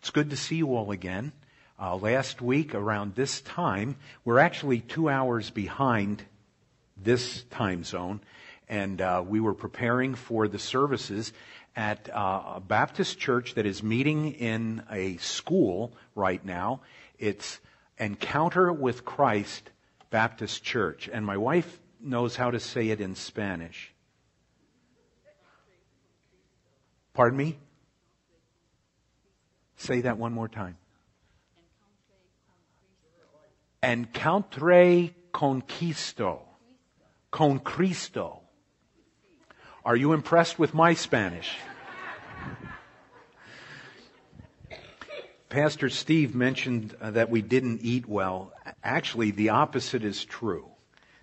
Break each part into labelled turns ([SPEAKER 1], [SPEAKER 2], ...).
[SPEAKER 1] It's good to see you all again. Uh, last week, around this time, we're actually two hours behind this time zone, and uh, we were preparing for the services at uh, a Baptist church that is meeting in a school right now. It's Encounter with Christ Baptist Church, and my wife knows how to say it in Spanish. Pardon me? Say that one more time. Encuentro con Cristo. Con Cristo. Are you impressed with my Spanish? Pastor Steve mentioned uh, that we didn't eat well. Actually, the opposite is true.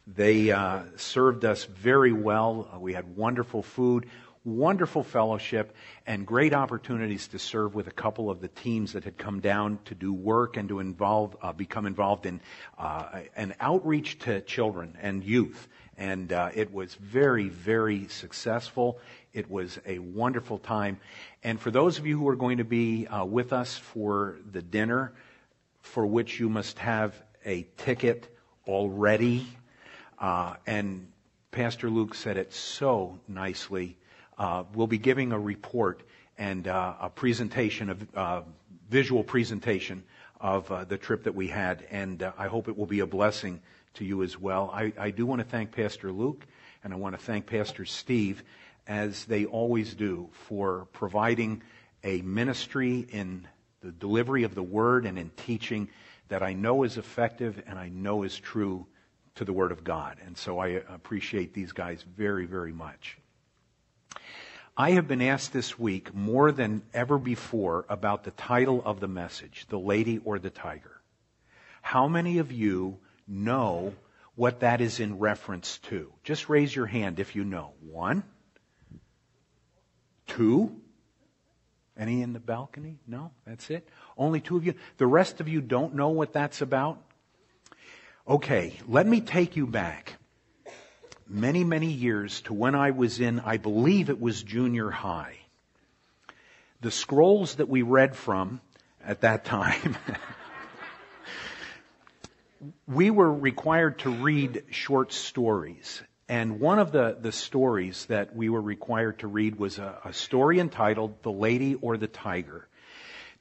[SPEAKER 1] They uh, served us very well. Uh, we had wonderful food wonderful fellowship and great opportunities to serve with a couple of the teams that had come down to do work and to involve, uh, become involved in uh, an outreach to children and youth. And uh, it was very, very successful. It was a wonderful time. And for those of you who are going to be uh, with us for the dinner, for which you must have a ticket already, uh, and Pastor Luke said it so nicely uh, we'll be giving a report and uh, a presentation of uh, visual presentation of uh, the trip that we had, and uh, I hope it will be a blessing to you as well. I, I do want to thank Pastor Luke and I want to thank Pastor Steve, as they always do, for providing a ministry in the delivery of the word and in teaching that I know is effective and I know is true to the Word of God. And so I appreciate these guys very, very much. I have been asked this week more than ever before about the title of the message, The Lady or the Tiger. How many of you know what that is in reference to? Just raise your hand if you know. One? Two? Any in the balcony? No? That's it? Only two of you? The rest of you don't know what that's about? Okay, let me take you back many, many years to when I was in, I believe it was junior high. The scrolls that we read from at that time, we were required to read short stories. And one of the, the stories that we were required to read was a, a story entitled The Lady or the Tiger.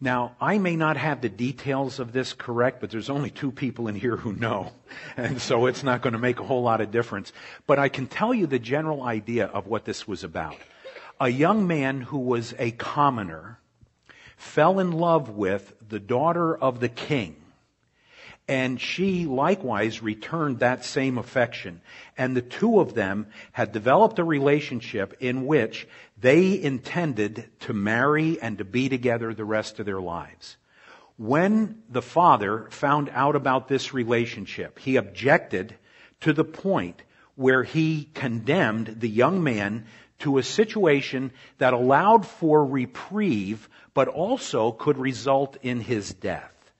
[SPEAKER 1] Now, I may not have the details of this correct, but there's only two people in here who know. And so it's not going to make a whole lot of difference. But I can tell you the general idea of what this was about. A young man who was a commoner fell in love with the daughter of the king and she likewise returned that same affection. And the two of them had developed a relationship in which they intended to marry and to be together the rest of their lives. When the father found out about this relationship, he objected to the point where he condemned the young man to a situation that allowed for reprieve, but also could result in his death.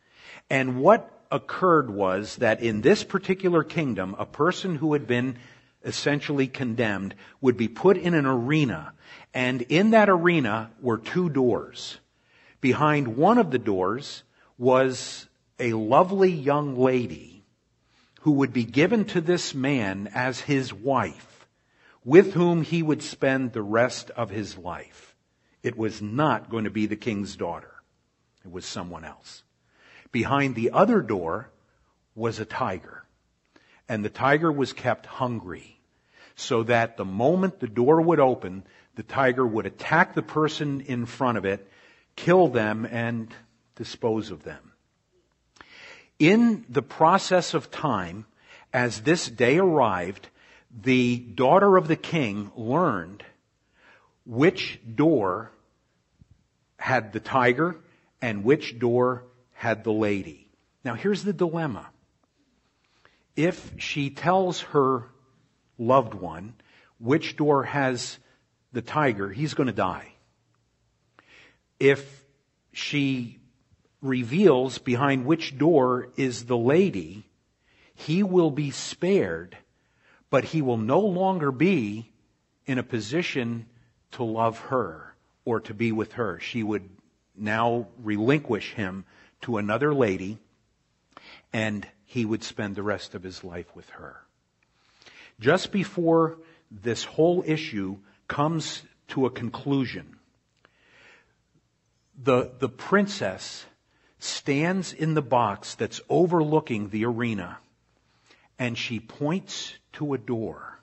[SPEAKER 1] And what occurred was that in this particular kingdom, a person who had been essentially condemned would be put in an arena, and in that arena were two doors. Behind one of the doors was a lovely young lady who would be given to this man as his wife, with whom he would spend the rest of his life. It was not going to be the king's daughter. It was someone else. Behind the other door was a tiger. And the tiger was kept hungry. So that the moment the door would open, the tiger would attack the person in front of it, kill them, and dispose of them. In the process of time, as this day arrived, the daughter of the king learned which door had the tiger and which door had the lady. Now here's the dilemma. If she tells her loved one which door has the tiger, he's going to die. If she reveals behind which door is the lady, he will be spared, but he will no longer be in a position to love her or to be with her. She would now relinquish him to another lady and he would spend the rest of his life with her. Just before this whole issue comes to a conclusion, the, the princess stands in the box that's overlooking the arena and she points to a door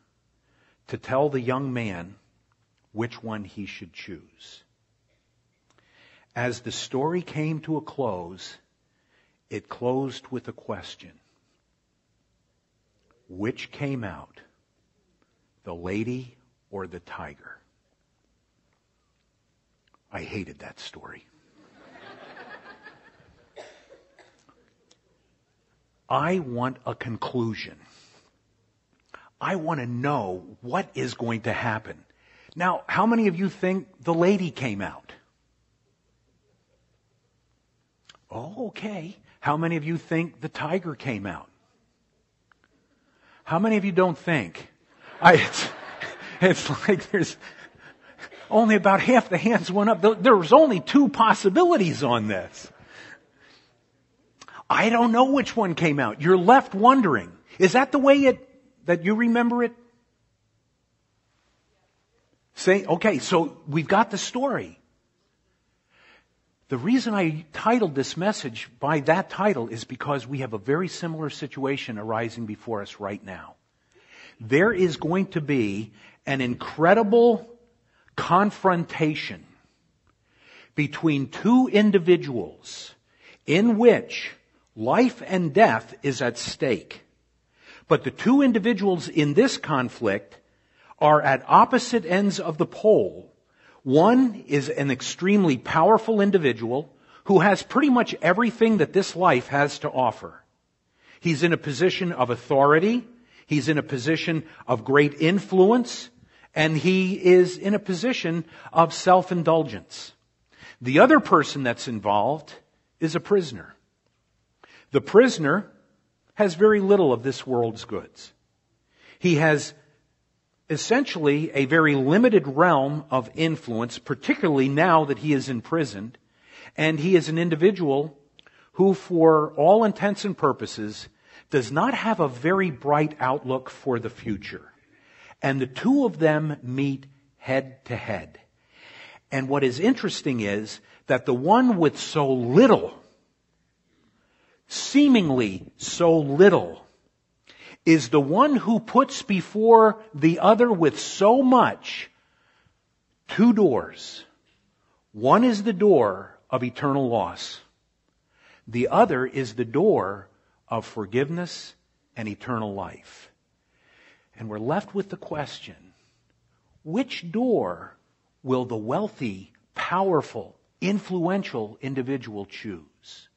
[SPEAKER 1] to tell the young man which one he should choose. As the story came to a close, it closed with a question. Which came out? The lady or the tiger? I hated that story. I want a conclusion. I want to know what is going to happen. Now, how many of you think the lady came out? Oh, okay. How many of you think the tiger came out? How many of you don't think? I, it's, it's like there's only about half the hands went up. There was only two possibilities on this. I don't know which one came out. You're left wondering. Is that the way it, that you remember it? Say, okay, so we've got the story. The reason I titled this message by that title is because we have a very similar situation arising before us right now. There is going to be an incredible confrontation between two individuals in which life and death is at stake. But the two individuals in this conflict are at opposite ends of the pole. One is an extremely powerful individual who has pretty much everything that this life has to offer. He's in a position of authority. He's in a position of great influence. And he is in a position of self-indulgence. The other person that's involved is a prisoner. The prisoner has very little of this world's goods. He has essentially a very limited realm of influence, particularly now that he is imprisoned. And he is an individual who, for all intents and purposes, does not have a very bright outlook for the future. And the two of them meet head to head. And what is interesting is that the one with so little, seemingly so little, is the one who puts before the other with so much two doors. One is the door of eternal loss. The other is the door of forgiveness and eternal life. And we're left with the question, which door will the wealthy, powerful, influential individual choose?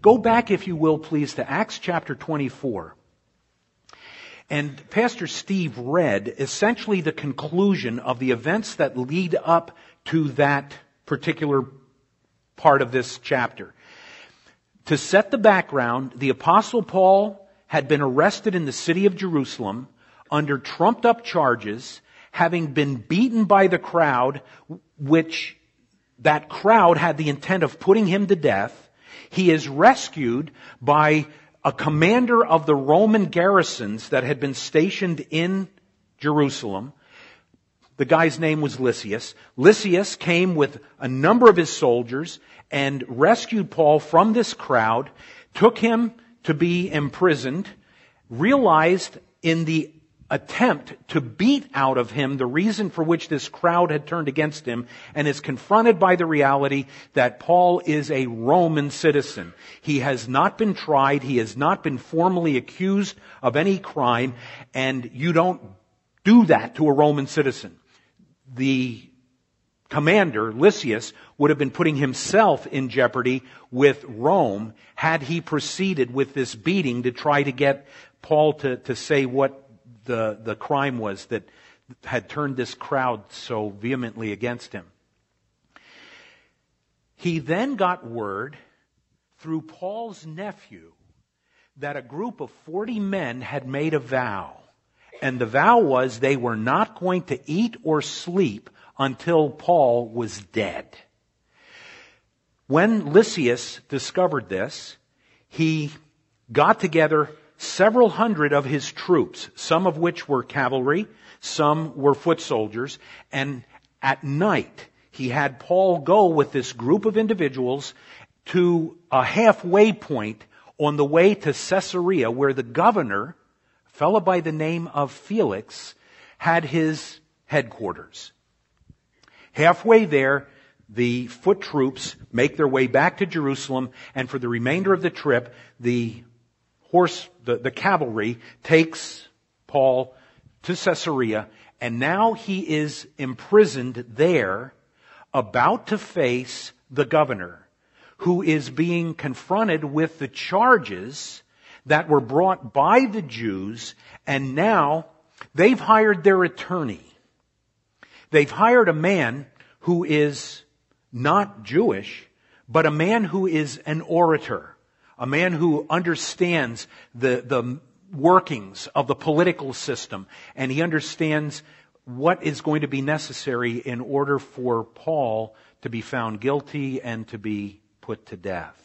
[SPEAKER 1] Go back, if you will, please, to Acts chapter 24. And Pastor Steve read essentially the conclusion of the events that lead up to that particular part of this chapter. To set the background, the apostle Paul had been arrested in the city of Jerusalem under trumped up charges, having been beaten by the crowd, which that crowd had the intent of putting him to death. He is rescued by a commander of the Roman garrisons that had been stationed in Jerusalem. The guy's name was Lysias. Lysias came with a number of his soldiers and rescued Paul from this crowd, took him to be imprisoned, realized in the attempt to beat out of him the reason for which this crowd had turned against him and is confronted by the reality that Paul is a Roman citizen. He has not been tried. He has not been formally accused of any crime and you don't do that to a Roman citizen. The commander, Lysias, would have been putting himself in jeopardy with Rome had he proceeded with this beating to try to get Paul to, to say what the, the crime was that had turned this crowd so vehemently against him. He then got word through Paul's nephew that a group of 40 men had made a vow. And the vow was they were not going to eat or sleep until Paul was dead. When Lysias discovered this, he got together several hundred of his troops, some of which were cavalry, some were foot soldiers, and at night he had Paul go with this group of individuals to a halfway point on the way to Caesarea where the governor, a fellow by the name of Felix, had his headquarters. Halfway there, the foot troops make their way back to Jerusalem, and for the remainder of the trip, the horse, the, the cavalry takes Paul to Caesarea, and now he is imprisoned there, about to face the governor, who is being confronted with the charges that were brought by the Jews, and now they've hired their attorney. They've hired a man who is not Jewish, but a man who is an orator, a man who understands the, the workings of the political system, and he understands what is going to be necessary in order for Paul to be found guilty and to be put to death.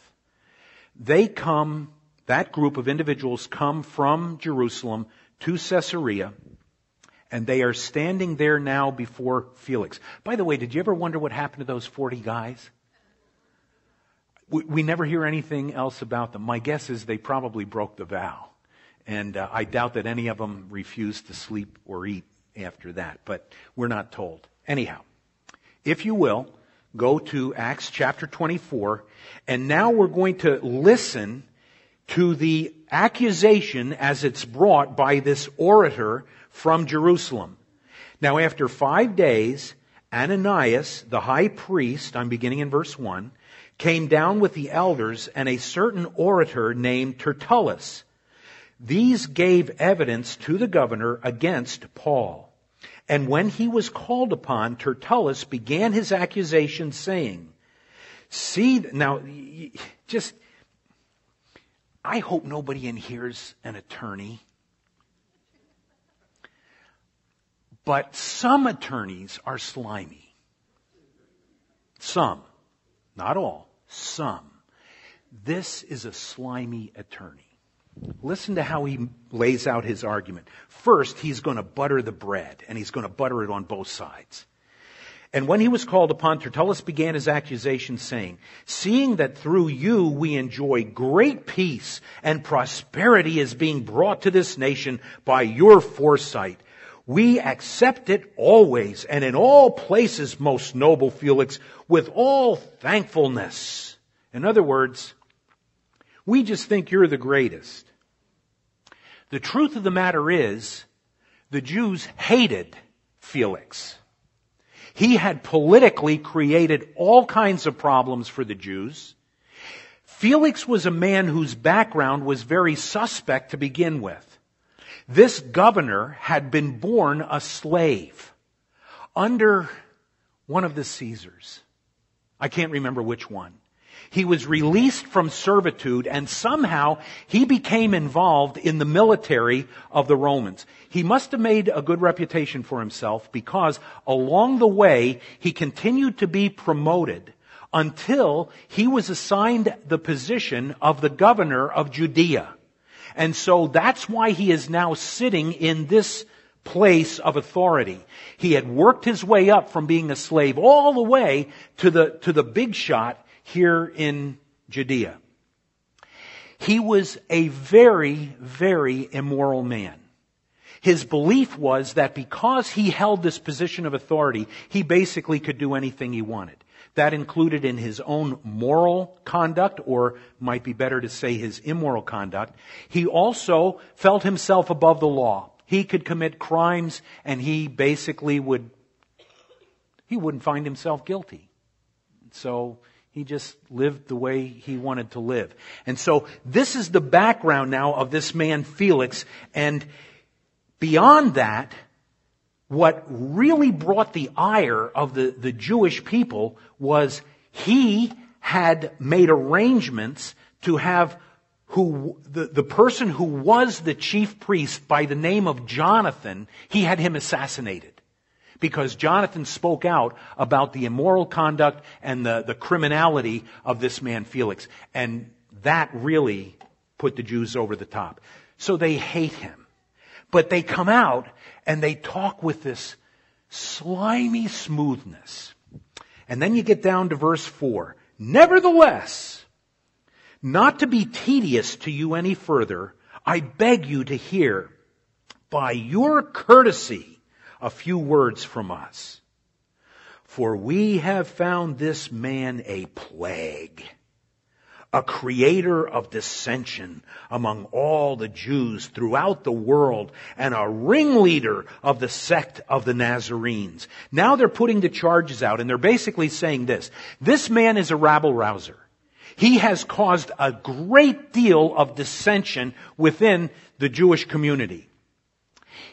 [SPEAKER 1] They come, that group of individuals come from Jerusalem to Caesarea, and they are standing there now before Felix. By the way, did you ever wonder what happened to those 40 guys? We, we never hear anything else about them. My guess is they probably broke the vow. And uh, I doubt that any of them refused to sleep or eat after that, but we're not told. Anyhow, if you will, go to Acts chapter 24, and now we're going to listen to the accusation as it's brought by this orator from Jerusalem. Now, after five days, Ananias, the high priest, I'm beginning in verse 1, came down with the elders and a certain orator named Tertullus. These gave evidence to the governor against Paul. And when he was called upon, Tertullus began his accusation saying, See, now, just, I hope nobody in here's an attorney. But some attorneys are slimy. Some. Not all. Some. This is a slimy attorney. Listen to how he lays out his argument. First, he's going to butter the bread, and he's going to butter it on both sides. And when he was called upon, Tertullus began his accusation saying, Seeing that through you we enjoy great peace and prosperity is being brought to this nation by your foresight, we accept it always and in all places, most noble Felix, with all thankfulness. In other words, we just think you're the greatest. The truth of the matter is, the Jews hated Felix. He had politically created all kinds of problems for the Jews. Felix was a man whose background was very suspect to begin with. This governor had been born a slave under one of the Caesars. I can't remember which one. He was released from servitude and somehow he became involved in the military of the Romans. He must have made a good reputation for himself because along the way he continued to be promoted until he was assigned the position of the governor of Judea. And so that's why he is now sitting in this place of authority. He had worked his way up from being a slave all the way to the, to the big shot here in Judea. He was a very, very immoral man. His belief was that because he held this position of authority, he basically could do anything he wanted. That included in his own moral conduct, or might be better to say his immoral conduct. He also felt himself above the law. He could commit crimes and he basically would, he wouldn't find himself guilty. So he just lived the way he wanted to live. And so this is the background now of this man Felix and beyond that, what really brought the ire of the, the Jewish people was he had made arrangements to have who the, the person who was the chief priest by the name of Jonathan, he had him assassinated. because Jonathan spoke out about the immoral conduct and the, the criminality of this man Felix. And that really put the Jews over the top. So they hate him. But they come out and they talk with this slimy smoothness. And then you get down to verse 4. Nevertheless, not to be tedious to you any further, I beg you to hear by your courtesy a few words from us. For we have found this man a plague, a creator of dissension among all the Jews throughout the world, and a ringleader of the sect of the Nazarenes. Now they're putting the charges out, and they're basically saying this. This man is a rabble rouser. He has caused a great deal of dissension within the Jewish community.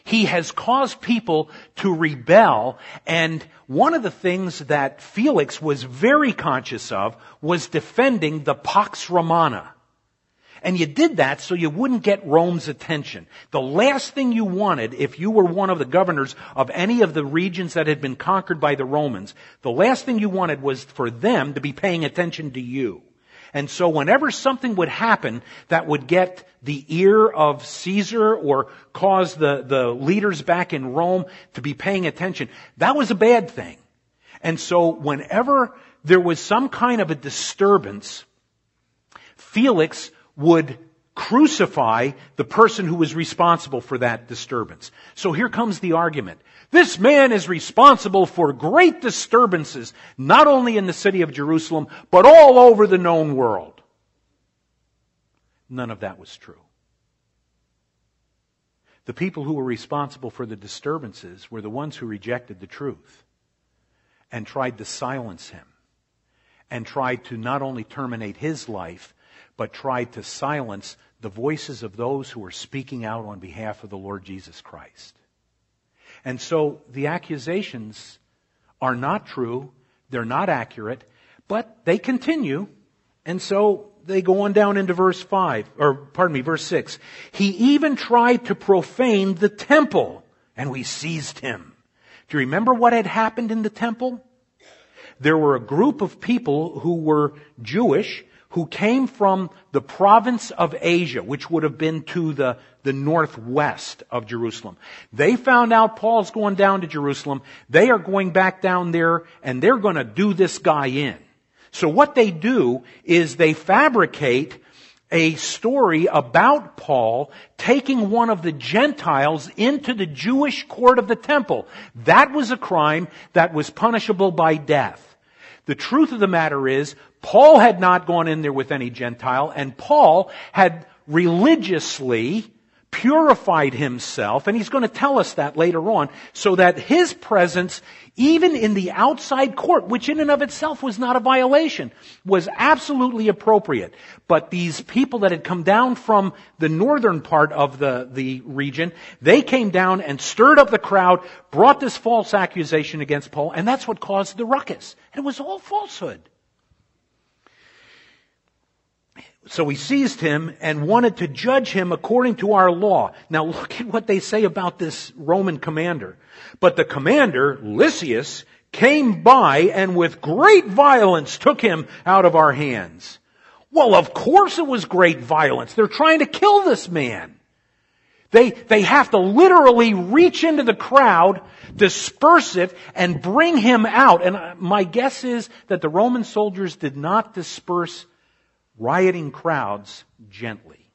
[SPEAKER 1] He has caused people to rebel, and one of the things that Felix was very conscious of was defending the Pax Romana. And you did that so you wouldn't get Rome's attention. The last thing you wanted, if you were one of the governors of any of the regions that had been conquered by the Romans, the last thing you wanted was for them to be paying attention to you. And so whenever something would happen that would get the ear of Caesar or cause the, the leaders back in Rome to be paying attention, that was a bad thing. And so whenever there was some kind of a disturbance, Felix would crucify the person who was responsible for that disturbance. So here comes the argument. This man is responsible for great disturbances, not only in the city of Jerusalem, but all over the known world. None of that was true. The people who were responsible for the disturbances were the ones who rejected the truth and tried to silence him and tried to not only terminate his life, but tried to silence the voices of those who were speaking out on behalf of the Lord Jesus Christ. And so the accusations are not true, they're not accurate, but they continue. And so they go on down into verse 5, or pardon me, verse 6. He even tried to profane the temple, and we seized him. Do you remember what had happened in the temple? There were a group of people who were Jewish who came from the province of Asia, which would have been to the, the northwest of Jerusalem. They found out Paul's going down to Jerusalem. They are going back down there and they're going to do this guy in. So what they do is they fabricate a story about Paul taking one of the Gentiles into the Jewish court of the temple. That was a crime that was punishable by death. The truth of the matter is, Paul had not gone in there with any Gentile, and Paul had religiously purified himself, and he's going to tell us that later on, so that his presence, even in the outside court, which in and of itself was not a violation, was absolutely appropriate. But these people that had come down from the northern part of the, the region, they came down and stirred up the crowd, brought this false accusation against Paul, and that's what caused the ruckus. And it was all falsehood. So we seized him and wanted to judge him according to our law. Now look at what they say about this Roman commander. But the commander, Lysias, came by and with great violence took him out of our hands. Well, of course it was great violence. They're trying to kill this man. They, they have to literally reach into the crowd, disperse it, and bring him out. And uh, my guess is that the Roman soldiers did not disperse rioting crowds gently.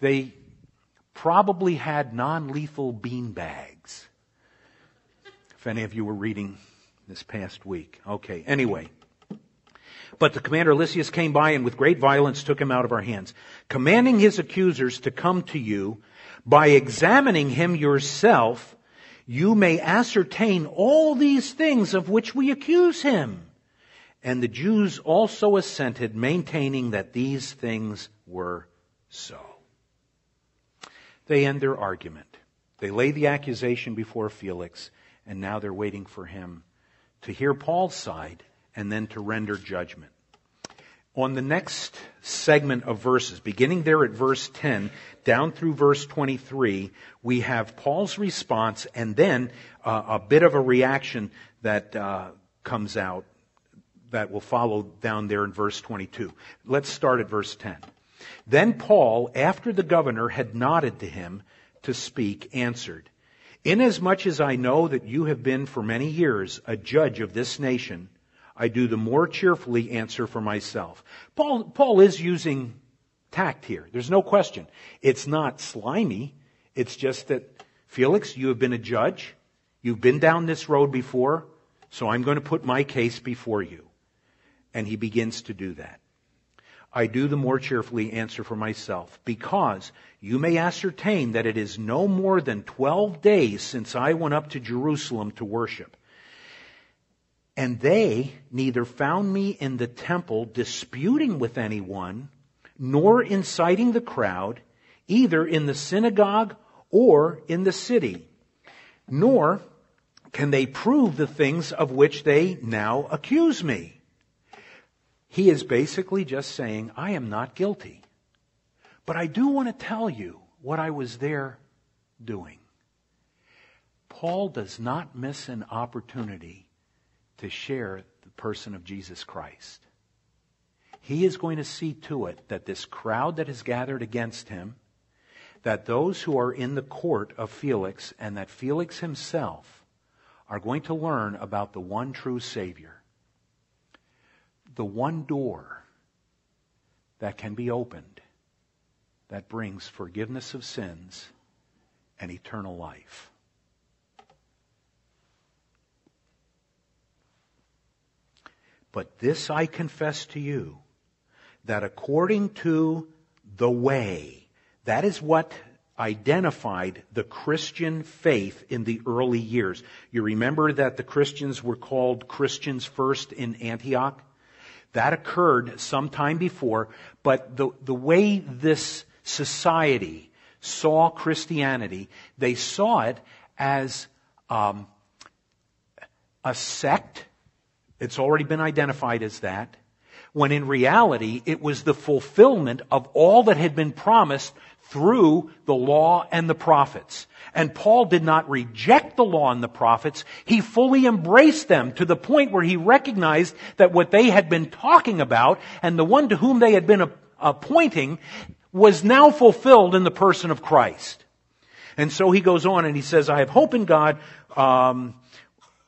[SPEAKER 1] They probably had non-lethal bean bags. If any of you were reading this past week. Okay, anyway. But the commander Lysias came by and with great violence took him out of our hands, commanding his accusers to come to you. By examining him yourself, you may ascertain all these things of which we accuse him. And the Jews also assented, maintaining that these things were so. They end their argument. They lay the accusation before Felix, and now they're waiting for him to hear Paul's side and then to render judgment. on the next segment of verses, beginning there at verse 10, down through verse 23, we have Paul's response and then uh, a bit of a reaction that uh, comes out that will follow down there in verse 22. Let's start at verse 10. Then Paul, after the governor had nodded to him to speak, answered, Inasmuch as I know that you have been for many years a judge of this nation, I do the more cheerfully answer for myself. Paul, Paul is using tact here. There's no question. It's not slimy. It's just that, Felix, you have been a judge. You've been down this road before, so I'm going to put my case before you. And he begins to do that. I do the more cheerfully answer for myself, because you may ascertain that it is no more than twelve days since I went up to Jerusalem to worship. And they neither found me in the temple disputing with anyone, nor inciting the crowd, either in the synagogue or in the city. Nor can they prove the things of which they now accuse me. He is basically just saying, I am not guilty. But I do want to tell you what I was there doing. Paul does not miss an opportunity to share the person of Jesus Christ. He is going to see to it that this crowd that has gathered against him, that those who are in the court of Felix and that Felix himself are going to learn about the one true Savior. The one door that can be opened that brings forgiveness of sins and eternal life. But this I confess to you, that according to the way, that is what identified the Christian faith in the early years. You remember that the Christians were called Christians first in Antioch? That occurred some time before, but the, the way this society saw Christianity, they saw it as um, a sect it's already been identified as that. When in reality, it was the fulfillment of all that had been promised through the law and the prophets. And Paul did not reject the law and the prophets. He fully embraced them to the point where he recognized that what they had been talking about and the one to whom they had been appointing was now fulfilled in the person of Christ. And so he goes on and he says, I have hope in God, um,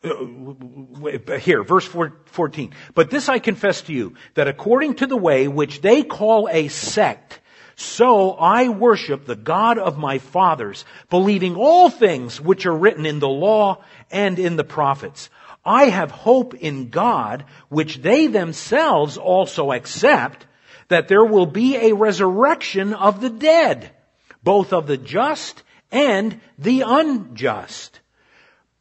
[SPEAKER 1] uh, here, verse 14. But this I confess to you, that according to the way which they call a sect, so I worship the God of my fathers, believing all things which are written in the law and in the prophets. I have hope in God, which they themselves also accept, that there will be a resurrection of the dead, both of the just and the unjust.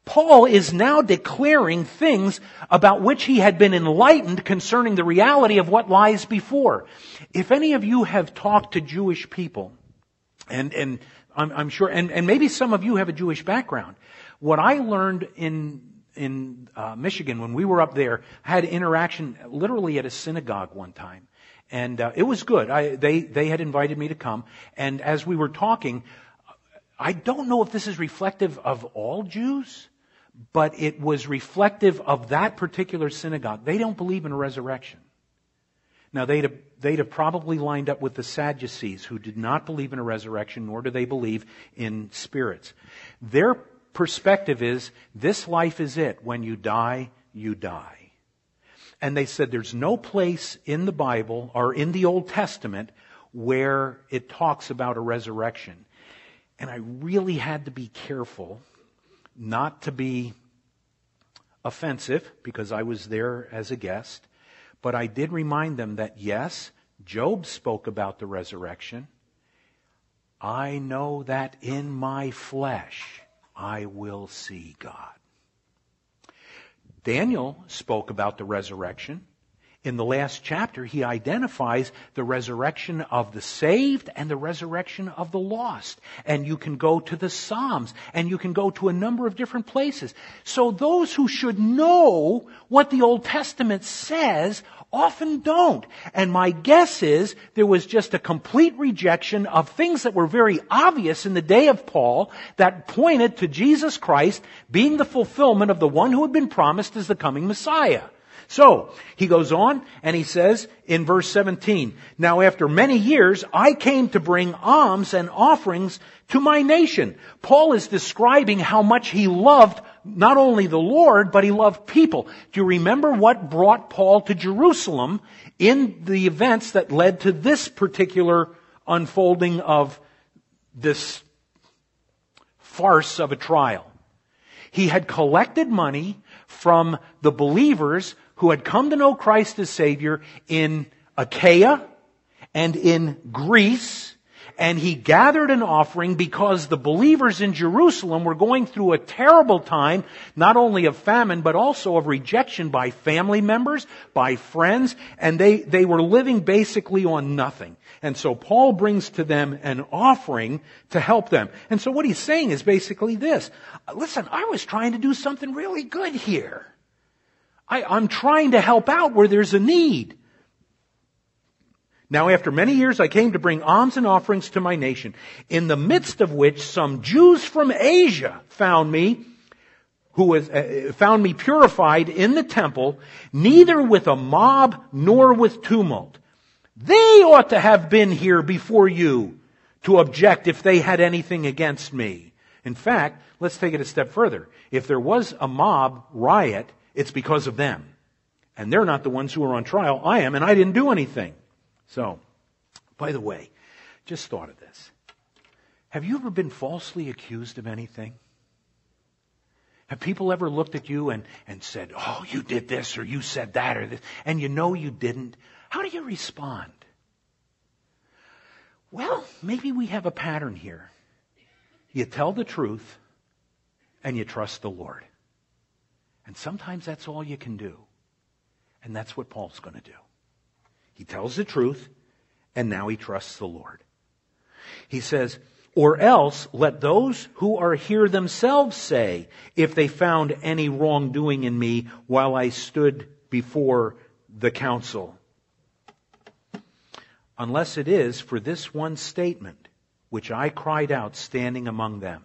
[SPEAKER 1] Paul is now declaring things about which he had been enlightened concerning the reality of what lies before. If any of you have talked to Jewish people, and, and I'm, I'm sure, and, and maybe some of you have a Jewish background, what I learned in in uh, Michigan when we were up there, I had interaction literally at a synagogue one time, and uh, it was good. I, they they had invited me to come, and as we were talking, I don't know if this is reflective of all Jews, but it was reflective of that particular synagogue. They don't believe in a resurrection. Now, they'd have, they'd have probably lined up with the Sadducees, who did not believe in a resurrection, nor do they believe in spirits. Their perspective is this life is it. When you die, you die. And they said there's no place in the Bible or in the Old Testament where it talks about a resurrection. And I really had to be careful not to be offensive because I was there as a guest, but I did remind them that yes, Job spoke about the resurrection. I know that in my flesh I will see God. Daniel spoke about the resurrection in the last chapter, he identifies the resurrection of the saved and the resurrection of the lost. And you can go to the Psalms and you can go to a number of different places. So those who should know what the Old Testament says often don't. And my guess is there was just a complete rejection of things that were very obvious in the day of Paul that pointed to Jesus Christ being the fulfillment of the one who had been promised as the coming Messiah. So, he goes on and he says in verse 17, Now after many years, I came to bring alms and offerings to my nation. Paul is describing how much he loved not only the Lord, but he loved people. Do you remember what brought Paul to Jerusalem in the events that led to this particular unfolding of this farce of a trial? He had collected money from the believers who had come to know Christ as Savior in Achaia and in Greece and he gathered an offering because the believers in Jerusalem were going through a terrible time, not only of famine, but also of rejection by family members, by friends, and they, they were living basically on nothing. And so Paul brings to them an offering to help them. And so what he's saying is basically this. Listen, I was trying to do something really good here. I, I'm trying to help out where there's a need. Now after many years I came to bring alms and offerings to my nation, in the midst of which some Jews from Asia found me, who was, uh, found me purified in the temple, neither with a mob nor with tumult. They ought to have been here before you to object if they had anything against me. In fact, let's take it a step further. If there was a mob riot, it's because of them. And they're not the ones who are on trial. I am, and I didn't do anything. So, by the way, just thought of this. Have you ever been falsely accused of anything? Have people ever looked at you and, and said, oh, you did this or you said that or this, and you know you didn't? How do you respond? Well, maybe we have a pattern here. You tell the truth and you trust the Lord. And sometimes that's all you can do. And that's what Paul's going to do. He tells the truth, and now he trusts the Lord. He says, or else let those who are here themselves say, if they found any wrongdoing in me while I stood before the council. Unless it is for this one statement, which I cried out standing among them,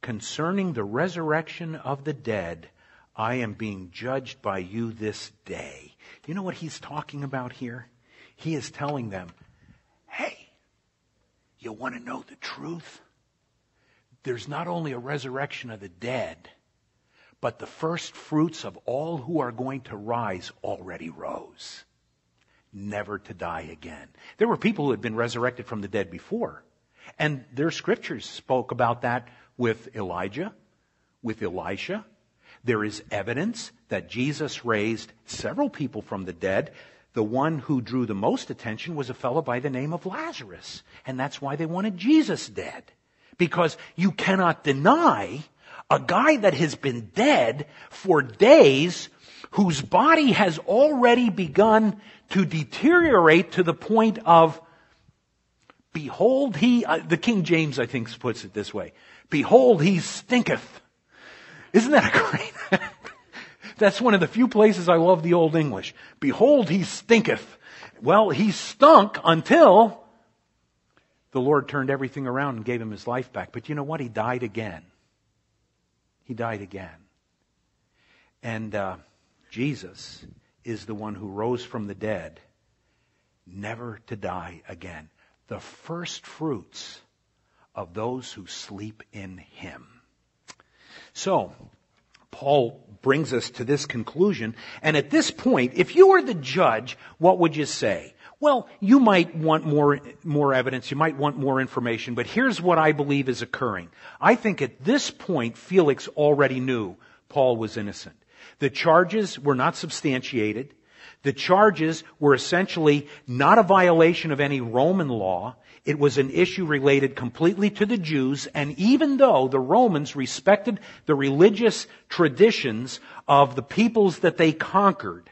[SPEAKER 1] concerning the resurrection of the dead, I am being judged by you this day. You know what he's talking about here? He is telling them, hey, you want to know the truth? There's not only a resurrection of the dead, but the first fruits of all who are going to rise already rose, never to die again. There were people who had been resurrected from the dead before, and their scriptures spoke about that with Elijah, with Elisha, there is evidence that Jesus raised several people from the dead. The one who drew the most attention was a fellow by the name of Lazarus. And that's why they wanted Jesus dead. Because you cannot deny a guy that has been dead for days, whose body has already begun to deteriorate to the point of, behold he, uh, the King James I think puts it this way, behold he stinketh. Isn't that a great? That's one of the few places I love the Old English. Behold, he stinketh. Well, he stunk until the Lord turned everything around and gave him his life back. But you know what? He died again. He died again. And uh, Jesus is the one who rose from the dead, never to die again. The first fruits of those who sleep in him. So, Paul brings us to this conclusion. And at this point, if you were the judge, what would you say? Well, you might want more, more evidence, you might want more information, but here's what I believe is occurring. I think at this point, Felix already knew Paul was innocent. The charges were not substantiated. The charges were essentially not a violation of any Roman law. It was an issue related completely to the Jews, and even though the Romans respected the religious traditions of the peoples that they conquered,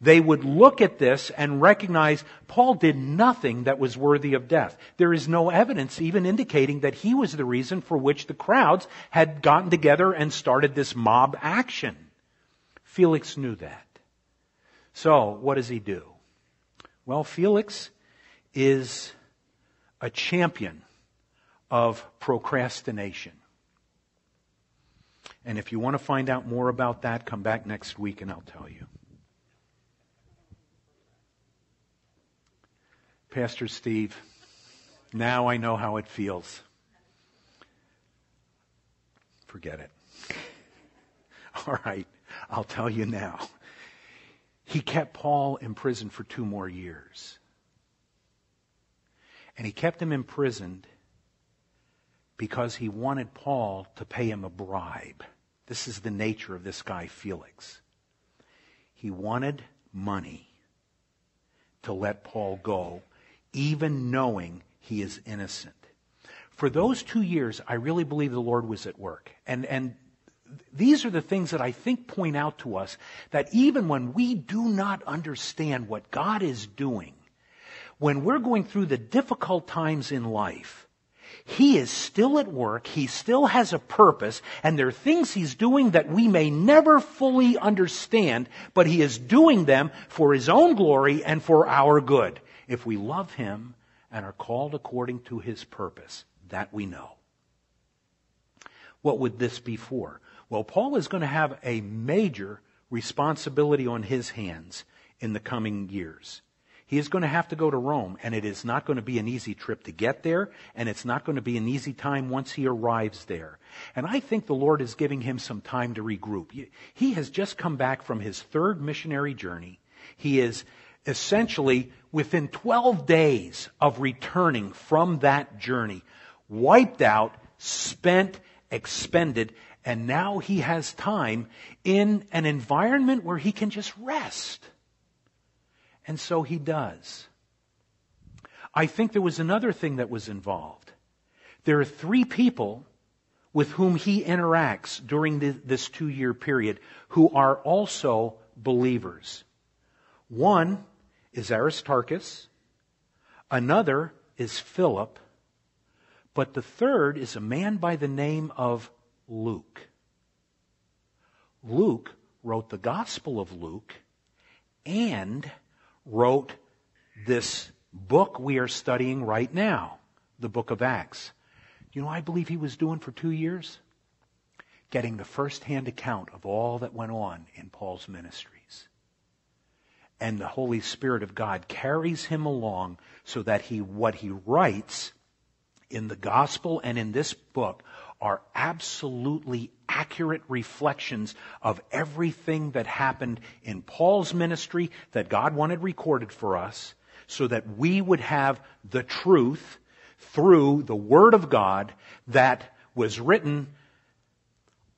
[SPEAKER 1] they would look at this and recognize Paul did nothing that was worthy of death. There is no evidence even indicating that he was the reason for which the crowds had gotten together and started this mob action. Felix knew that. So, what does he do? Well, Felix is a champion of procrastination. And if you want to find out more about that, come back next week and I'll tell you. Pastor Steve, now I know how it feels. Forget it. All right, I'll tell you now. He kept Paul in prison for two more years. And he kept him imprisoned because he wanted Paul to pay him a bribe. This is the nature of this guy, Felix. He wanted money to let Paul go, even knowing he is innocent. For those two years, I really believe the Lord was at work. And, and these are the things that I think point out to us that even when we do not understand what God is doing, when we're going through the difficult times in life, he is still at work. He still has a purpose. And there are things he's doing that we may never fully understand, but he is doing them for his own glory and for our good. If we love him and are called according to his purpose, that we know. What would this be for? Well, Paul is going to have a major responsibility on his hands in the coming years. He is going to have to go to Rome, and it is not going to be an easy trip to get there, and it's not going to be an easy time once he arrives there. And I think the Lord is giving him some time to regroup. He has just come back from his third missionary journey. He is essentially within 12 days of returning from that journey, wiped out, spent, expended, and now he has time in an environment where he can just rest. And so he does. I think there was another thing that was involved. There are three people with whom he interacts during the, this two year period who are also believers. One is Aristarchus, another is Philip, but the third is a man by the name of Luke. Luke wrote the Gospel of Luke and wrote this book we are studying right now, the book of Acts. You know, I believe he was doing for two years? Getting the first-hand account of all that went on in Paul's ministries. And the Holy Spirit of God carries him along so that he, what he writes in the gospel and in this book are absolutely accurate reflections of everything that happened in Paul's ministry that God wanted recorded for us so that we would have the truth through the Word of God that was written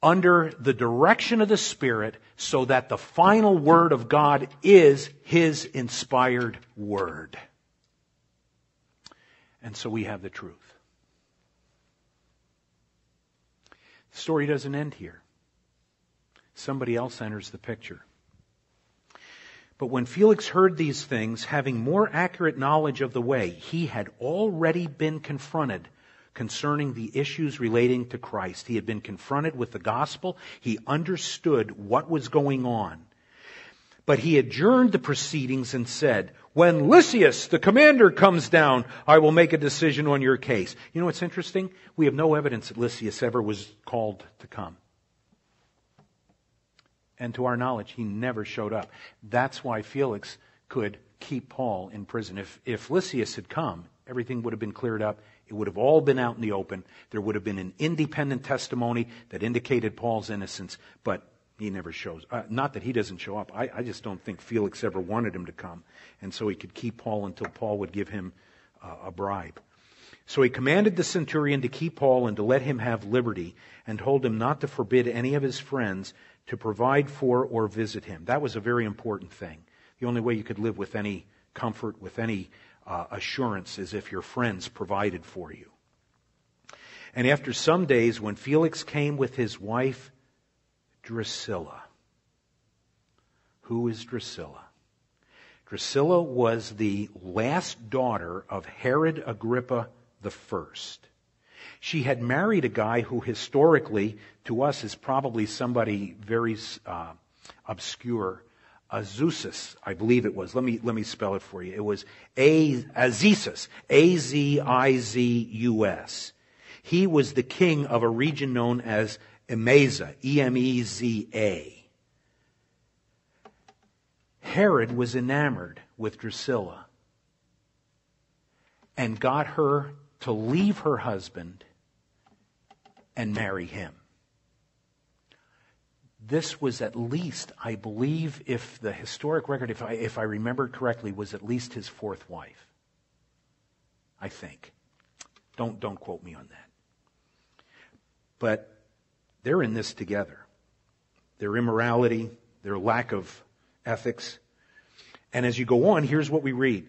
[SPEAKER 1] under the direction of the Spirit so that the final Word of God is His inspired Word. And so we have the truth. The story doesn't end here. Somebody else enters the picture. But when Felix heard these things, having more accurate knowledge of the way, he had already been confronted concerning the issues relating to Christ. He had been confronted with the gospel. He understood what was going on. But he adjourned the proceedings and said, when Lysias, the commander, comes down, I will make a decision on your case. You know what's interesting? We have no evidence that Lysias ever was called to come. And to our knowledge, he never showed up. That's why Felix could keep Paul in prison. If, if Lysias had come, everything would have been cleared up. It would have all been out in the open. There would have been an independent testimony that indicated Paul's innocence. But he never shows. Uh, not that he doesn't show up. I, I, just don't think Felix ever wanted him to come, and so he could keep Paul until Paul would give him uh, a bribe. So he commanded the centurion to keep Paul and to let him have liberty, and told him not to forbid any of his friends to provide for or visit him. That was a very important thing. The only way you could live with any comfort, with any uh, assurance, is if your friends provided for you. And after some days, when Felix came with his wife Drusilla. Who is Drusilla? Drusilla was the last daughter of Herod Agrippa first. She had married a guy who historically, to us, is probably somebody very uh, obscure. Azusis, I believe it was. Let me, let me spell it for you. It was A, Azizus, A-Z-I-Z-U-S. He was the king of a region known as Emeza, E-M-E-Z-A. Herod was enamored with Drusilla and got her to leave her husband and marry him. This was at least, I believe, if the historic record, if I, if I remember correctly, was at least his fourth wife. I think. Don't, don't quote me on that. But they're in this together. Their immorality, their lack of ethics. And as you go on, here's what we read.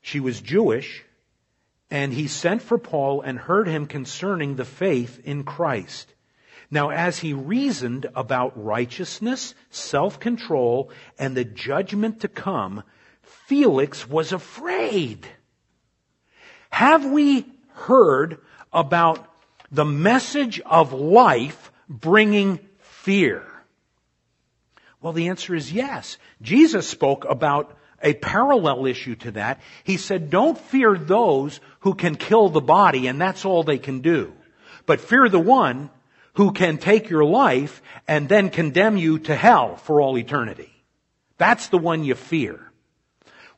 [SPEAKER 1] She was Jewish, and he sent for Paul and heard him concerning the faith in Christ. Now, as he reasoned about righteousness, self-control, and the judgment to come, Felix was afraid. Have we heard about the message of life bringing fear? Well, the answer is yes. Jesus spoke about a parallel issue to that. He said, don't fear those who can kill the body and that's all they can do. But fear the one who can take your life and then condemn you to hell for all eternity. That's the one you fear.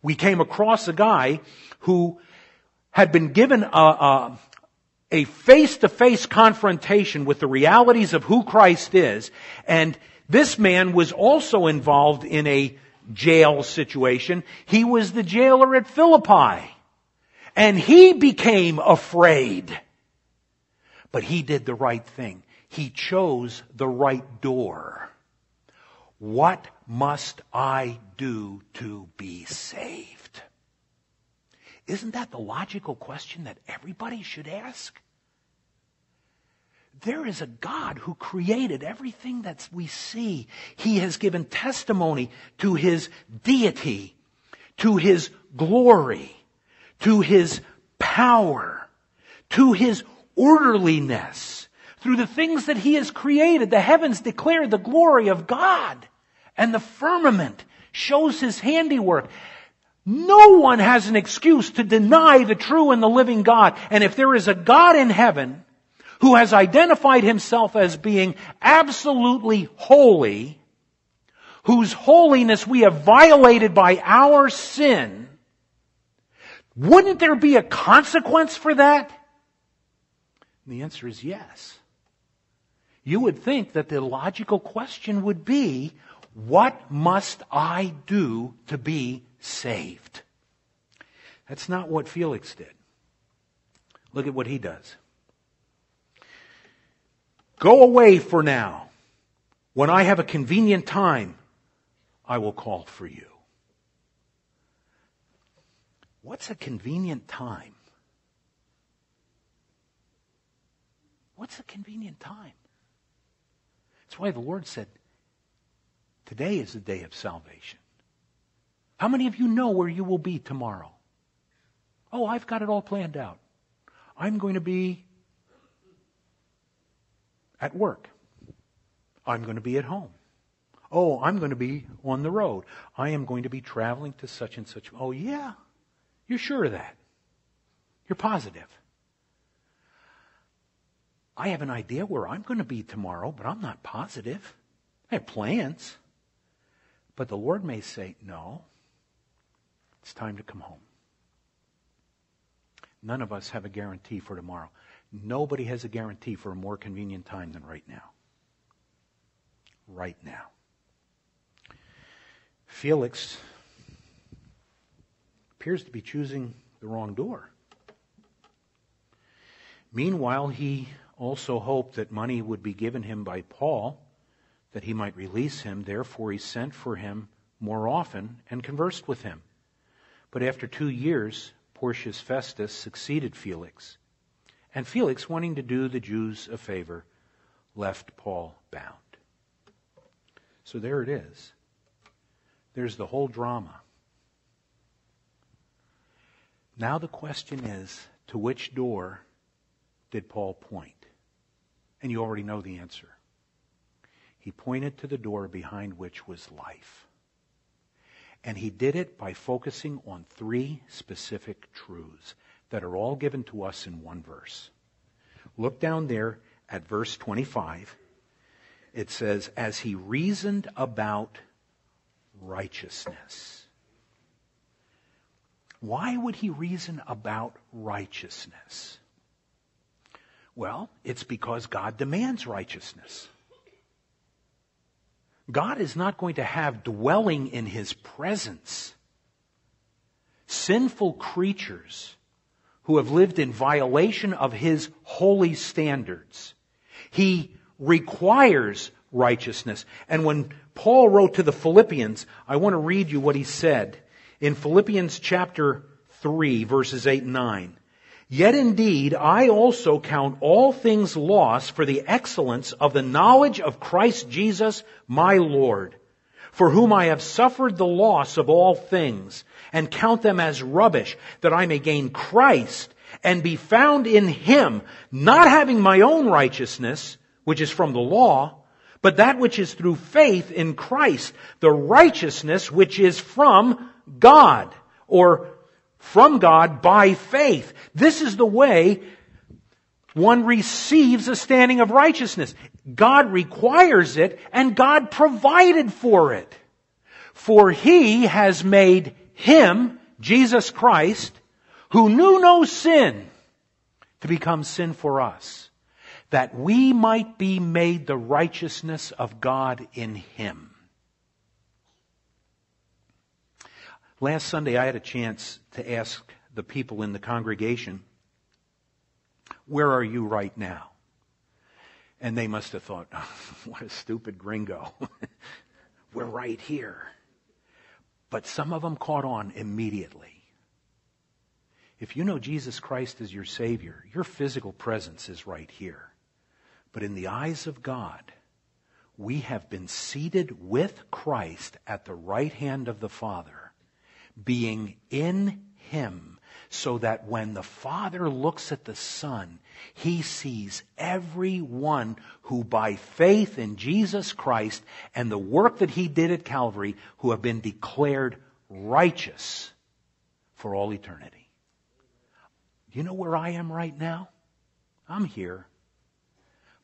[SPEAKER 1] We came across a guy who had been given a, a, a face-to-face confrontation with the realities of who Christ is, and this man was also involved in a jail situation. He was the jailer at Philippi. And he became afraid. But he did the right thing. He chose the right door. What must I do to be saved? Isn't that the logical question that everybody should ask? There is a God who created everything that we see. He has given testimony to His deity, to His glory, to His power, to His orderliness. Through the things that He has created, the heavens declare the glory of God, and the firmament shows His handiwork. No one has an excuse to deny the true and the living God. And if there is a God in heaven, who has identified himself as being absolutely holy, whose holiness we have violated by our sin, wouldn't there be a consequence for that? And the answer is yes. You would think that the logical question would be, what must I do to be saved? That's not what Felix did. Look at what he does. Go away for now. When I have a convenient time, I will call for you. What's a convenient time? What's a convenient time? That's why the Lord said, Today is the day of salvation. How many of you know where you will be tomorrow? Oh, I've got it all planned out. I'm going to be at work. I'm going to be at home. Oh, I'm going to be on the road. I am going to be traveling to such and such. Oh, yeah. You're sure of that. You're positive. I have an idea where I'm going to be tomorrow, but I'm not positive. I have plans. But the Lord may say, no, it's time to come home. None of us have a guarantee for tomorrow. Nobody has a guarantee for a more convenient time than right now. Right now. Felix appears to be choosing the wrong door. Meanwhile, he also hoped that money would be given him by Paul that he might release him. Therefore, he sent for him more often and conversed with him. But after two years, Porcius Festus succeeded Felix and Felix, wanting to do the Jews a favor, left Paul bound. So there it is. There's the whole drama. Now the question is to which door did Paul point? And you already know the answer. He pointed to the door behind which was life. And he did it by focusing on three specific truths that are all given to us in one verse. Look down there at verse 25. It says, as he reasoned about righteousness. Why would he reason about righteousness? Well, it's because God demands righteousness. God is not going to have dwelling in his presence sinful creatures who have lived in violation of his holy standards. He requires righteousness. And when Paul wrote to the Philippians, I want to read you what he said in Philippians chapter 3 verses 8 and 9. Yet indeed, I also count all things lost for the excellence of the knowledge of Christ Jesus, my Lord, for whom I have suffered the loss of all things, and count them as rubbish, that I may gain Christ and be found in Him, not having my own righteousness, which is from the law, but that which is through faith in Christ, the righteousness which is from God, or from God by faith. This is the way one receives a standing of righteousness. God requires it and God provided for it. For he has made him, Jesus Christ, who knew no sin, to become sin for us, that we might be made the righteousness of God in him. Last Sunday, I had a chance to ask the people in the congregation, Where are you right now? And they must have thought, oh, What a stupid gringo. We're right here. But some of them caught on immediately. If you know Jesus Christ as your Savior, your physical presence is right here. But in the eyes of God, we have been seated with Christ at the right hand of the Father being in him so that when the Father looks at the Son, he sees everyone who by faith in Jesus Christ and the work that he did at Calvary who have been declared righteous for all eternity. Do you know where I am right now? I'm here,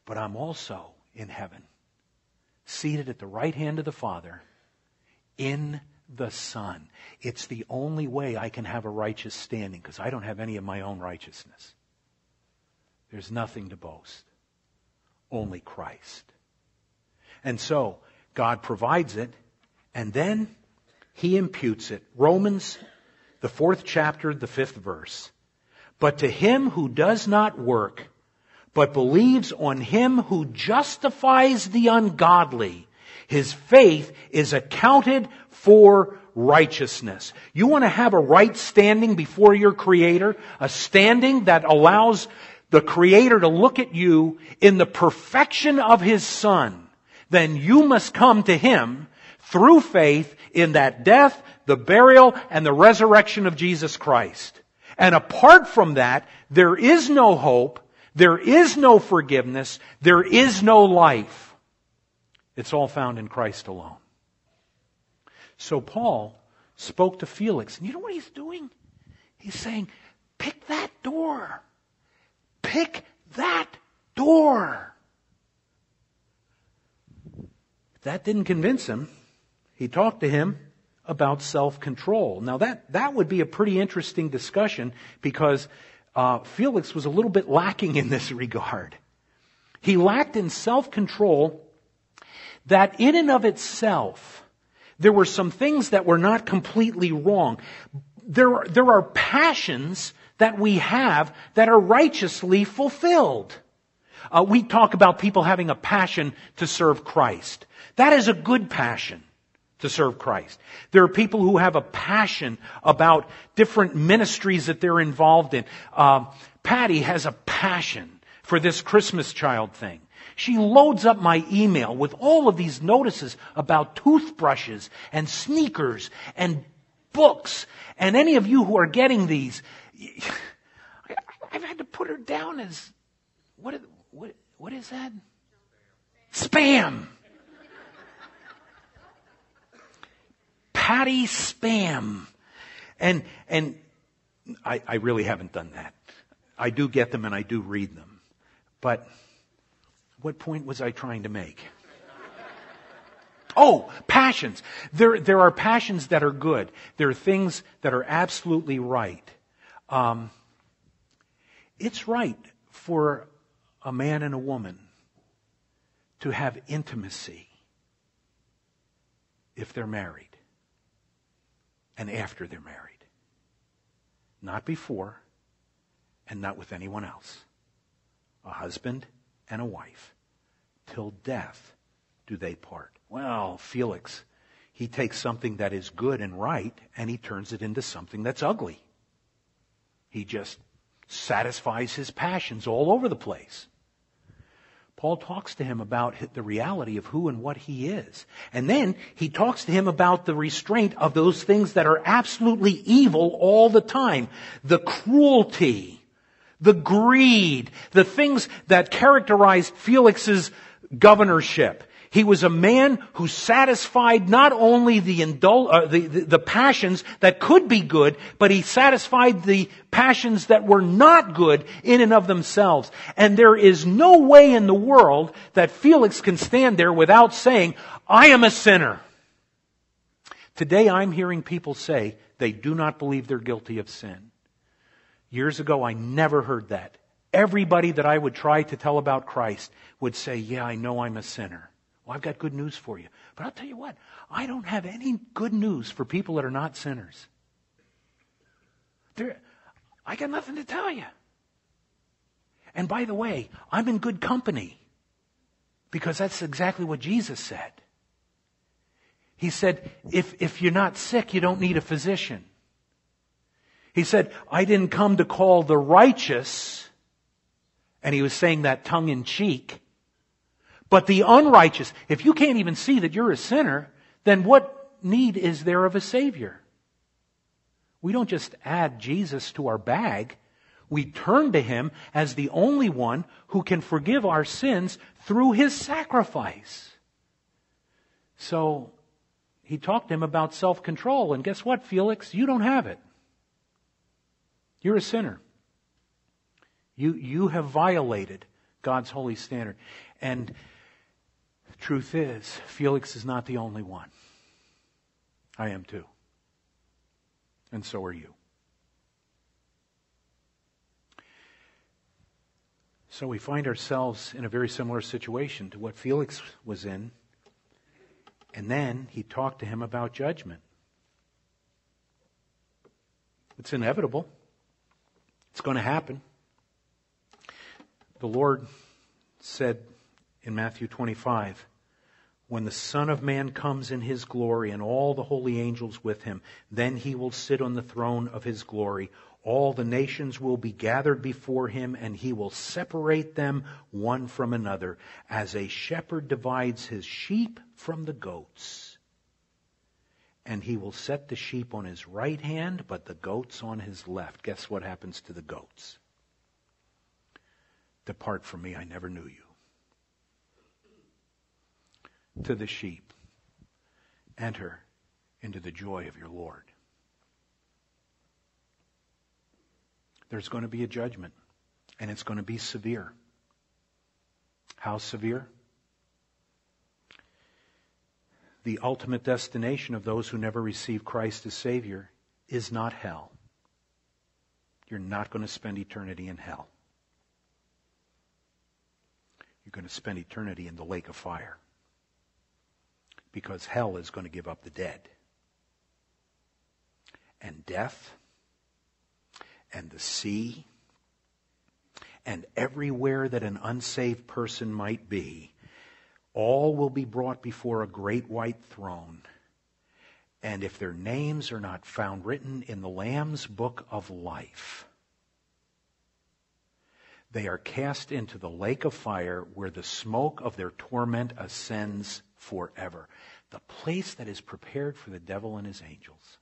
[SPEAKER 1] but I'm also in heaven, seated at the right hand of the Father in the Son. It's the only way I can have a righteous standing because I don't have any of my own righteousness. There's nothing to boast. Only Christ. And so, God provides it, and then He imputes it. Romans, the fourth chapter, the fifth verse. But to him who does not work, but believes on him who justifies the ungodly, his faith is accounted for righteousness. You want to have a right standing before your Creator, a standing that allows the Creator to look at you in the perfection of His Son, then you must come to Him through faith in that death, the burial, and the resurrection of Jesus Christ. And apart from that, there is no hope, there is no forgiveness, there is no life. It's all found in Christ alone. So Paul spoke to Felix. And you know what he's doing? He's saying, pick that door. Pick that door. That didn't convince him. He talked to him about self-control. Now that, that would be a pretty interesting discussion because uh, Felix was a little bit lacking in this regard. He lacked in self-control that in and of itself, there were some things that were not completely wrong. There, are, there are passions that we have that are righteously fulfilled. Uh, we talk about people having a passion to serve Christ. That is a good passion to serve Christ. There are people who have a passion about different ministries that they're involved in. Uh, Patty has a passion for this Christmas child thing. She loads up my email with all of these notices about toothbrushes and sneakers and books. And any of you who are getting these, I've had to put her down as, what, what, what is that? Spam. patty spam. And, and I, I really haven't done that. I do get them and I do read them. But what point was I trying to make? Oh, passions. There, there are passions that are good. There are things that are absolutely right. Um, it's right for a man and a woman to have intimacy if they're married and after they're married. Not before and not with anyone else. A husband and a wife. Till death do they part. Well, Felix, he takes something that is good and right and he turns it into something that's ugly. He just satisfies his passions all over the place. Paul talks to him about the reality of who and what he is. And then he talks to him about the restraint of those things that are absolutely evil all the time. The cruelty, the greed, the things that characterized Felix's governorship. He was a man who satisfied not only the, indul- uh, the, the, the passions that could be good, but he satisfied the passions that were not good in and of themselves. And there is no way in the world that Felix can stand there without saying, I am a sinner. Today I'm hearing people say they do not believe they're guilty of sin. Years ago I never heard that. Everybody that I would try to tell about Christ would say, yeah, I know I'm a sinner. Well, I've got good news for you. But I'll tell you what, I don't have any good news for people that are not sinners. They're, I got nothing to tell you. And by the way, I'm in good company because that's exactly what Jesus said. He said, if, if you're not sick, you don't need a physician. He said, I didn't come to call the righteous, and he was saying that tongue in cheek. But the unrighteous, if you can't even see that you're a sinner, then what need is there of a Savior? We don't just add Jesus to our bag. We turn to Him as the only one who can forgive our sins through His sacrifice. So, he talked to him about self-control, and guess what, Felix? You don't have it. You're a sinner. You, you have violated God's holy standard. And Truth is, Felix is not the only one. I am too. And so are you. So we find ourselves in a very similar situation to what Felix was in. And then he talked to him about judgment. It's inevitable. It's going to happen. The Lord said in Matthew 25. When the Son of Man comes in his glory and all the holy angels with him, then he will sit on the throne of his glory. All the nations will be gathered before him, and he will separate them one from another, as a shepherd divides his sheep from the goats. And he will set the sheep on his right hand, but the goats on his left. Guess what happens to the goats? Depart from me, I never knew you to the sheep. Enter into the joy of your Lord. There's going to be a judgment, and it's going to be severe. How severe? The ultimate destination of those who never receive Christ as Savior is not hell. You're not going to spend eternity in hell. You're going to spend eternity in the lake of fire because hell is going to give up the dead. And death and the sea and everywhere that an unsaved person might be, all will be brought before a great white throne. And if their names are not found written in the Lamb's book of life, they are cast into the lake of fire where the smoke of their torment ascends forever. The place that is prepared for the devil and his angels.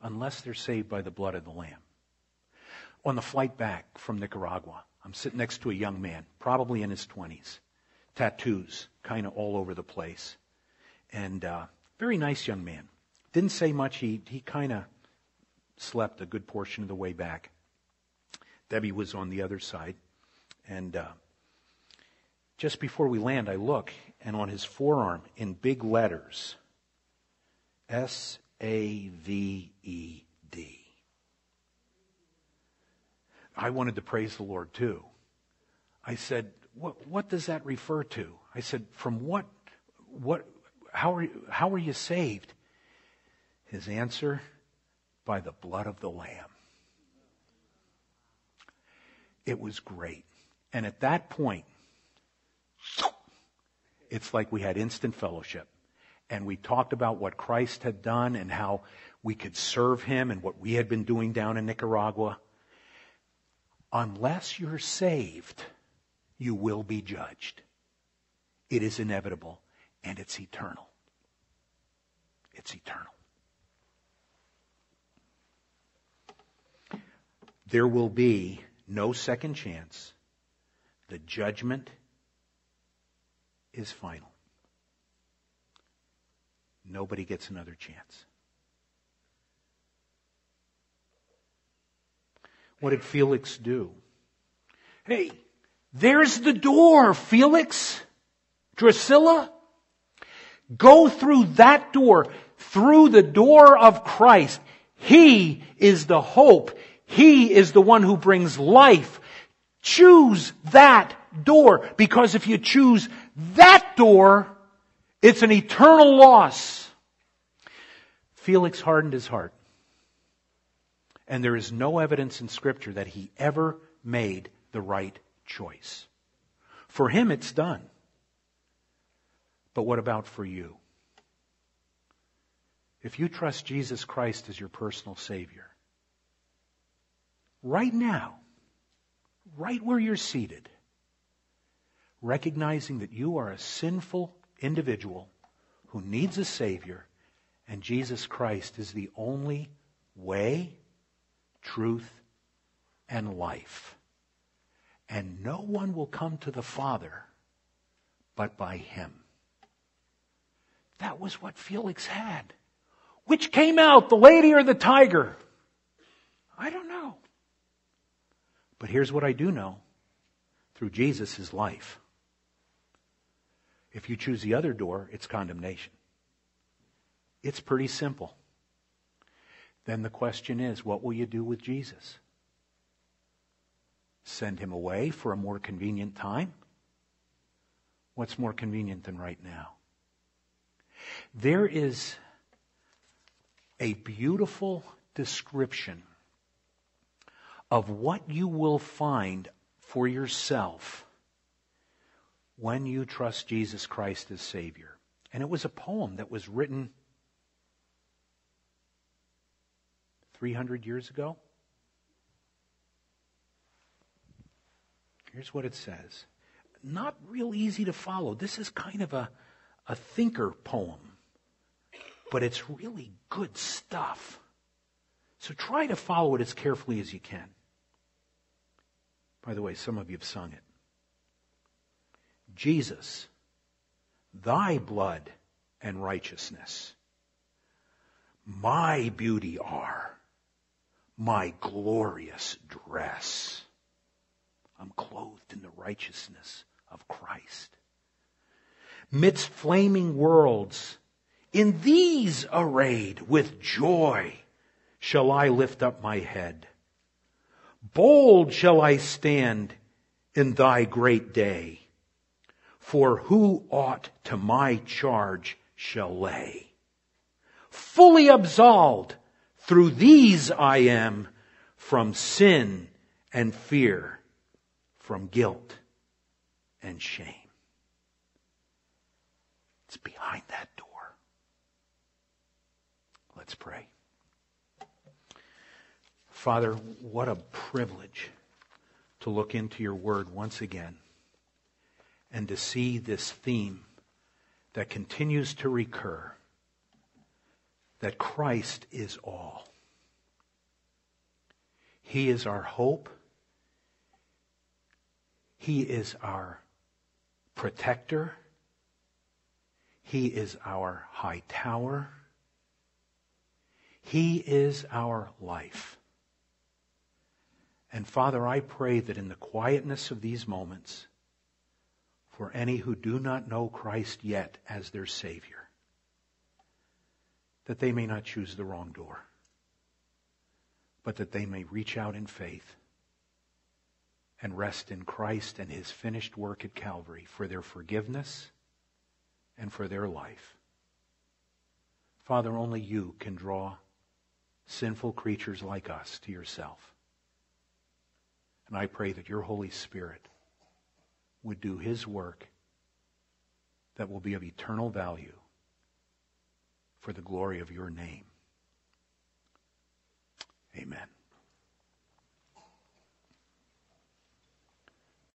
[SPEAKER 1] Unless they're saved by the blood of the Lamb. On the flight back from Nicaragua, I'm sitting next to a young man, probably in his 20s. Tattoos, kind of all over the place. And uh, Very nice young man. Didn't say much. He, he kind of slept a good portion of the way back. Debbie was on the other side. And uh, just before we land, I look, and on his forearm, in big letters, S A V E D. I wanted to praise the Lord too. I said, what, what does that refer to? I said, from what, what, how are, you, how are you saved? His answer, by the blood of the Lamb. It was great. And at that point, it's like we had instant fellowship. And we talked about what Christ had done and how we could serve him and what we had been doing down in Nicaragua. Unless you're saved, you will be judged. It is inevitable and it's eternal. It's eternal. There will be no second chance. The judgment is final. Nobody gets another chance. What did Felix do? Hey, there's the door, Felix. Drusilla. Go through that door, through the door of Christ. He is the hope. He is the one who brings life. Choose that door because if you choose that door, it's an eternal loss. Felix hardened his heart. And there is no evidence in Scripture that he ever made the right choice. For him, it's done. But what about for you? If you trust Jesus Christ as your personal Savior, right now, right where you're seated, recognizing that you are a sinful individual who needs a Savior, and Jesus Christ is the only way, truth, and life. And no one will come to the Father but by Him. That was what Felix had. Which came out, the lady or the tiger? I don't know. But here's what I do know through Jesus, life. If you choose the other door, it's condemnation. It's pretty simple. Then the question is, what will you do with Jesus? Send him away for a more convenient time? What's more convenient than right now? There is a beautiful description of what you will find for yourself when you trust Jesus Christ as Savior. And it was a poem that was written 300 years ago. Here's what it says. Not real easy to follow. This is kind of a, a thinker poem, but it's really good stuff. So try to follow it as carefully as you can. By the way, some of you have sung it. Jesus, thy blood and righteousness, my beauty are, my glorious dress. I'm clothed in the righteousness of Christ. Midst flaming worlds, in these arrayed with joy, shall I lift up my head. Bold shall I stand in thy great day, for who aught to my charge shall lay? Fully absolved, through these I am from sin and fear, from guilt and shame. It's behind that door. Let's pray. Father, what a privilege to look into your word once again and to see this theme that continues to recur that Christ is all. He is our hope. He is our protector. He is our high tower. He is our life. And Father, I pray that in the quietness of these moments, for any who do not know Christ yet as their Savior, that they may not choose the wrong door, but that they may reach out in faith and rest in Christ and His finished work at Calvary for their forgiveness and for their life. Father, only you can draw sinful creatures like us to yourself. And I pray that your Holy Spirit would do his work that will be of eternal value for the glory of your name. Amen.